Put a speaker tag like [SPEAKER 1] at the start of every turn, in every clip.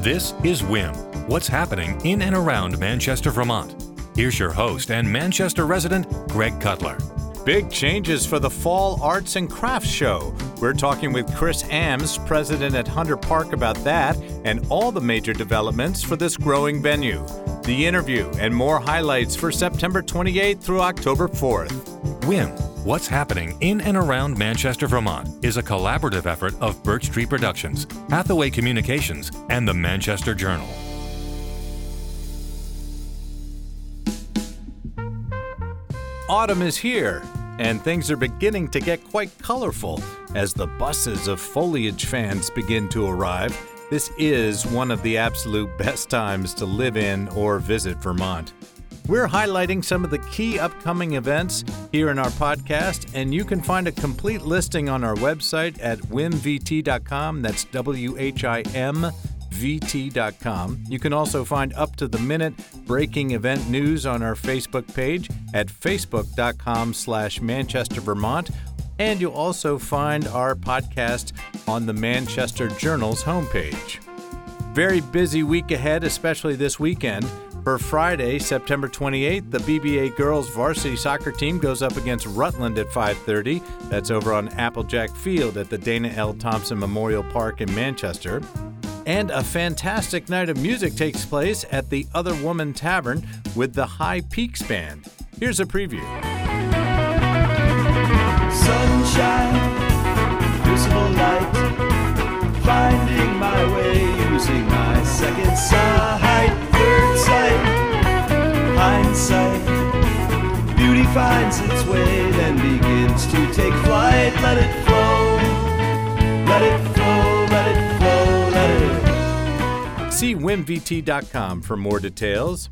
[SPEAKER 1] This is WHIM, what's happening in and around Manchester, Vermont. Here's your host and Manchester resident, Greg Cutler.
[SPEAKER 2] Big changes for the Fall Arts and Crafts Show. We're talking with Chris Ames, president at Hunter Park, about that and all the major developments for this growing venue. The interview and more highlights for September 28th through October 4th.
[SPEAKER 1] WHIM, What's Happening in and Around Manchester, Vermont is a collaborative effort of Birch Tree Productions, Hathaway Communications, and the Manchester Journal.
[SPEAKER 2] Autumn is here, and things are beginning to get quite colorful as the buses of foliage fans begin to arrive. This is one of the absolute best times to live in or visit Vermont. We're highlighting some of the key upcoming events here in our podcast, and you can find a complete listing on our website at whimvt.com. That's W H I M vt.com. You can also find up to the minute breaking event news on our Facebook page at facebook.com slash Manchester, Vermont. And you'll also find our podcast on the Manchester Journal's homepage. Very busy week ahead, especially this weekend. For Friday, September 28th, the BBA girls varsity soccer team goes up against Rutland at 5:30. That's over on Applejack Field at the Dana L. Thompson Memorial Park in Manchester. And a fantastic night of music takes place at the Other Woman Tavern with the High Peaks Band. Here's a preview.
[SPEAKER 3] Sunshine, visible light, finding my way using my second sight, hindsight. Beauty finds its way, then begins to take flight. Let it flow, let it flow, let it flow, let it.
[SPEAKER 2] See whimvt.com for more details.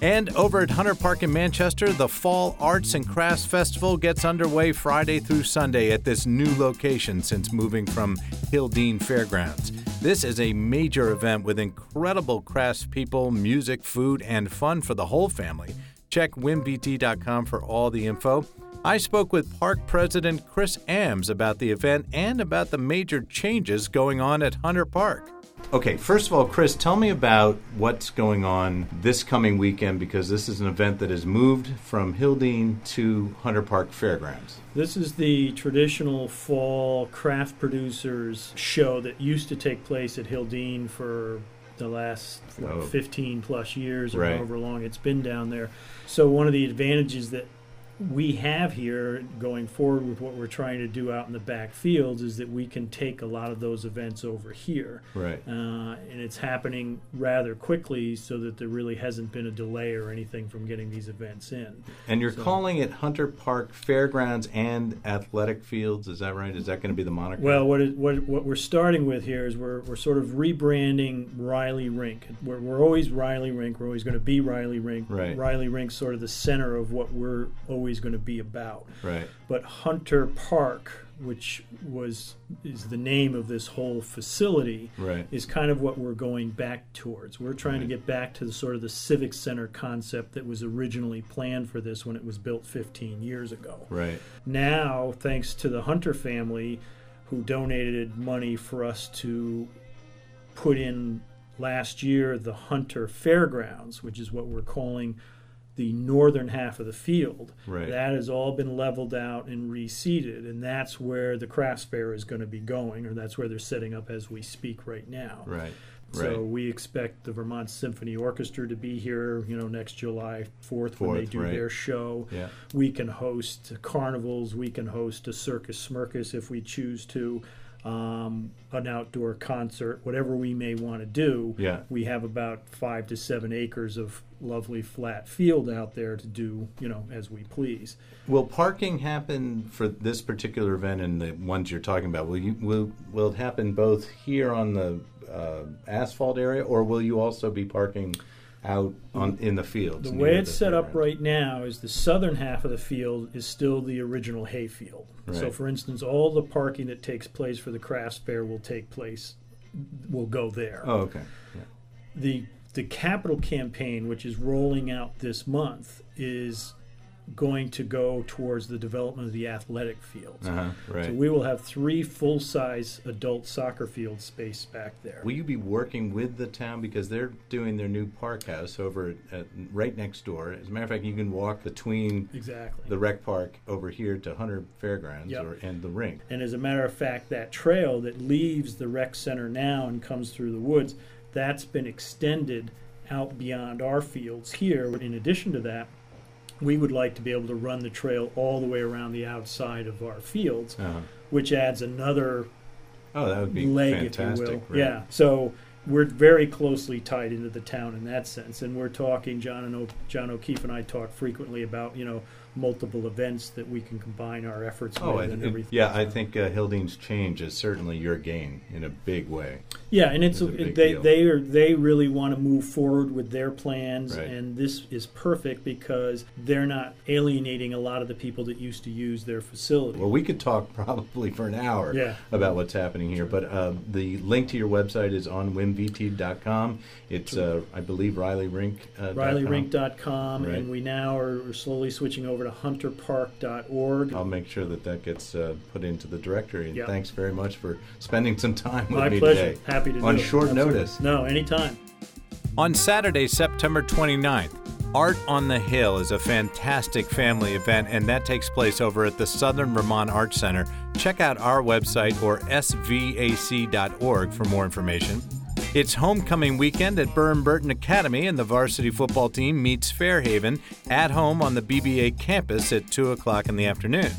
[SPEAKER 2] And over at Hunter Park in Manchester, the Fall Arts and Crafts Festival gets underway Friday through Sunday at this new location since moving from Hildene Fairgrounds. This is a major event with incredible craftspeople, music, food, and fun for the whole family. Check whimvt.com for all the info. I spoke with Park President Chris Ames about the event and about the major changes going on at Hunter Park. Okay, first of all, Chris, tell me about what's going on this coming weekend because this is an event that has moved from Hildene to Hunter Park Fairgrounds.
[SPEAKER 4] This is the traditional fall craft producers show that used to take place at Hildene for the last what,
[SPEAKER 2] Oh.
[SPEAKER 4] 15 plus years or
[SPEAKER 2] Right.
[SPEAKER 4] however long it's been down there. So, one of the advantages that we have here going forward with what we're trying to do out in the back fields is that we can take a lot of those events over here.
[SPEAKER 2] Right.
[SPEAKER 4] Uh, and it's happening rather quickly so that there really hasn't been a delay or anything from getting these events in.
[SPEAKER 2] And you're
[SPEAKER 4] So-
[SPEAKER 2] calling it Hunter Park Fairgrounds and Athletic Fields, is that right? Is that going to be the moniker?
[SPEAKER 4] Well, what, what what we're starting with here is we're, we're sort of rebranding Riley Rink. We're, we're always Riley Rink. We're always going to be Riley Rink.
[SPEAKER 2] Right.
[SPEAKER 4] Riley Rink's sort of the center of what we're always going to be about.
[SPEAKER 2] right.
[SPEAKER 4] But Hunter Park, which was is the name of this whole facility,
[SPEAKER 2] Right.
[SPEAKER 4] is kind of what we're going back towards. We're trying to get back to the sort of the civic center concept that was originally planned for this when it was built 15 years ago
[SPEAKER 2] Right.
[SPEAKER 4] now, thanks to the Hunter family, who donated money for us to put in last year the Hunter Fairgrounds, which is what we're calling the northern half of the field.
[SPEAKER 2] Right.
[SPEAKER 4] That has all been leveled out and reseeded, and that's where the crafts fair is going to be going, or that's where they're setting up as we speak right now.
[SPEAKER 2] Right.
[SPEAKER 4] So
[SPEAKER 2] Right.
[SPEAKER 4] we expect the Vermont Symphony Orchestra to be here, you know, next July 4th, when they do
[SPEAKER 2] right.
[SPEAKER 4] their show.
[SPEAKER 2] Yeah.
[SPEAKER 4] We can host carnivals. We can host a circus smirkus if we choose to, um, an outdoor concert, whatever we may want to do.
[SPEAKER 2] Yeah.
[SPEAKER 4] We have about five to seven acres of lovely flat field out there to do, you know, as we please.
[SPEAKER 2] Will parking happen for this particular event and the ones you're talking about? Will you will will it happen both here on the uh, asphalt area, or will you also be parking out on in the fields?
[SPEAKER 4] The way it's set up
[SPEAKER 2] fairgrounds?
[SPEAKER 4] right now is the southern half of the field is still the original hay field. So, for instance, all the parking that takes place for the crafts fair will take place, will go there.
[SPEAKER 2] Oh, okay. Yeah.
[SPEAKER 4] the the capital campaign, which is rolling out this month, is going to go towards the development of the athletic fields.
[SPEAKER 2] Uh-huh, right.
[SPEAKER 4] So we will have three full-size adult soccer field space back there.
[SPEAKER 2] Will you be working with the town because they're doing their new park house over at, right next door? As a matter of fact, you can walk between
[SPEAKER 4] exactly.
[SPEAKER 2] the rec park over here to Hunter Fairgrounds
[SPEAKER 4] Yep.
[SPEAKER 2] or, and the rink.
[SPEAKER 4] And as a matter of fact, that trail that leaves the rec center now and comes through the woods, that's been extended out beyond our fields here. In addition to that, we would like to be able to run the trail all the way around the outside of our fields,
[SPEAKER 2] Uh-huh.
[SPEAKER 4] which adds another
[SPEAKER 2] Oh, that would be
[SPEAKER 4] leg,
[SPEAKER 2] fantastic.
[SPEAKER 4] if you will.
[SPEAKER 2] right.
[SPEAKER 4] Yeah. So we're very closely tied into the town in that sense, and we're talking. John and o- John O'Keefe and I talk frequently about you know multiple events that we can combine our efforts
[SPEAKER 2] Oh,
[SPEAKER 4] with
[SPEAKER 2] and,
[SPEAKER 4] and everything.
[SPEAKER 2] yeah, I think uh, Hildene's change is certainly your gain in a big way.
[SPEAKER 4] Yeah, and it's,
[SPEAKER 2] It's a big
[SPEAKER 4] they
[SPEAKER 2] deal.
[SPEAKER 4] they are they really want to move forward with their plans,
[SPEAKER 2] Right.
[SPEAKER 4] and this is perfect because they're not alienating a lot of the people that used to use their facility.
[SPEAKER 2] Well, we could talk probably for an hour
[SPEAKER 4] Yeah.
[SPEAKER 2] about what's happening here, but uh, the link to your website is on whimvt.com. It's, uh, I believe, Riley Rink. Uh, dot com.
[SPEAKER 4] RileyRink.com,
[SPEAKER 2] Right.
[SPEAKER 4] and we now are slowly switching over to HunterPark.org.
[SPEAKER 2] I'll make sure that that gets uh, put into the directory. And
[SPEAKER 4] Yeah.
[SPEAKER 2] thanks very much for spending some time with
[SPEAKER 4] My
[SPEAKER 2] me
[SPEAKER 4] pleasure.
[SPEAKER 2] today.
[SPEAKER 4] Happy to
[SPEAKER 2] On
[SPEAKER 4] do
[SPEAKER 2] short
[SPEAKER 4] Absolutely.
[SPEAKER 2] notice.
[SPEAKER 4] No, anytime.
[SPEAKER 2] On Saturday, September 29th, Art on the Hill is a fantastic family event, and that takes place over at the Southern Vermont Arts Center. Check out our website or svac.org for more information. It's homecoming weekend at Burr and Burton Academy, and the varsity football team meets Fairhaven at home on the BBA campus at 2 o'clock in the afternoon.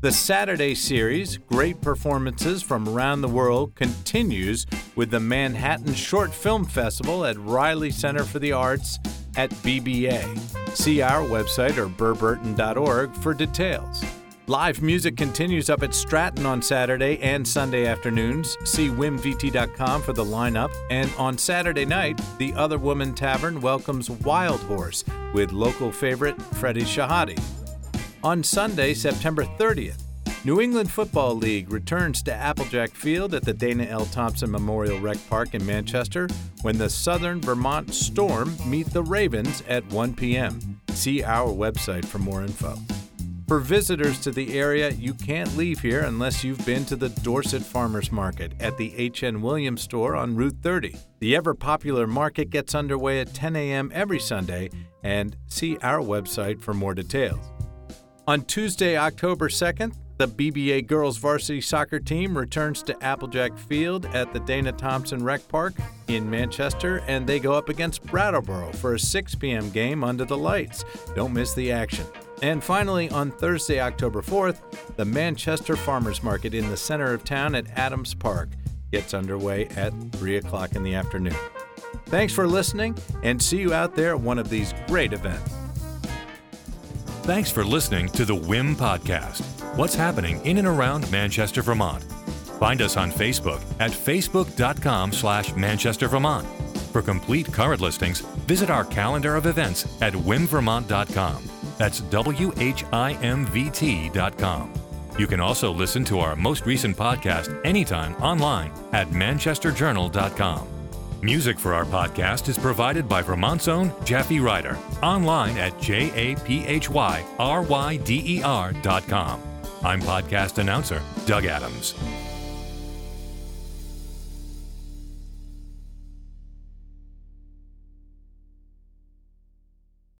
[SPEAKER 2] The Saturday series, Great Performances from Around the World, continues with the Manhattan Short Film Festival at Riley Center for the Arts at BBA. See our website or burrburton.org for details. Live music continues up at Stratton on Saturday and Sunday afternoons. See whimvt.com for the lineup. And on Saturday night, the Other Woman Tavern welcomes Wild Horse with local favorite Freddie Shahadi. On Sunday, September 30th, New England Football League returns to Applejack Field at the Dana L. Thompson Memorial Rec Park in Manchester when the Southern Vermont Storm meet the Ravens at 1 p.m. See our website for more info. For visitors to the area, you can't leave here unless you've been to the Dorset Farmers Market at the H.N. Williams store on Route 30. The ever popular market gets underway at 10 a.m. every Sunday, and see our website for more details. On Tuesday, October 2nd, the BBA girls varsity soccer team returns to Applejack Field at the Dana Thompson Rec Park in Manchester, and they go up against Brattleboro for a 6 p.m. game under the lights. Don't miss the action. And finally, on Thursday, October 4th, the Manchester Farmers Market in the center of town at Adams Park gets underway at 3 o'clock in the afternoon. Thanks for listening, and see you out there at one of these great events.
[SPEAKER 1] Thanks for listening to the WHIM Podcast. What's happening in and around Manchester, Vermont? Find us on Facebook at facebook.com slash Manchester, Vermont. For complete current listings, visit our calendar of events at whimvermont.com. That's W-H-I-M-V-T dot com. You can also listen to our most recent podcast anytime online at manchesterjournal.com. Music for our podcast is provided by Vermont's own Japhy Ryder, online at J-A-P-H-Y-R-Y-D-E-R dot com. I'm podcast announcer Doug Adams.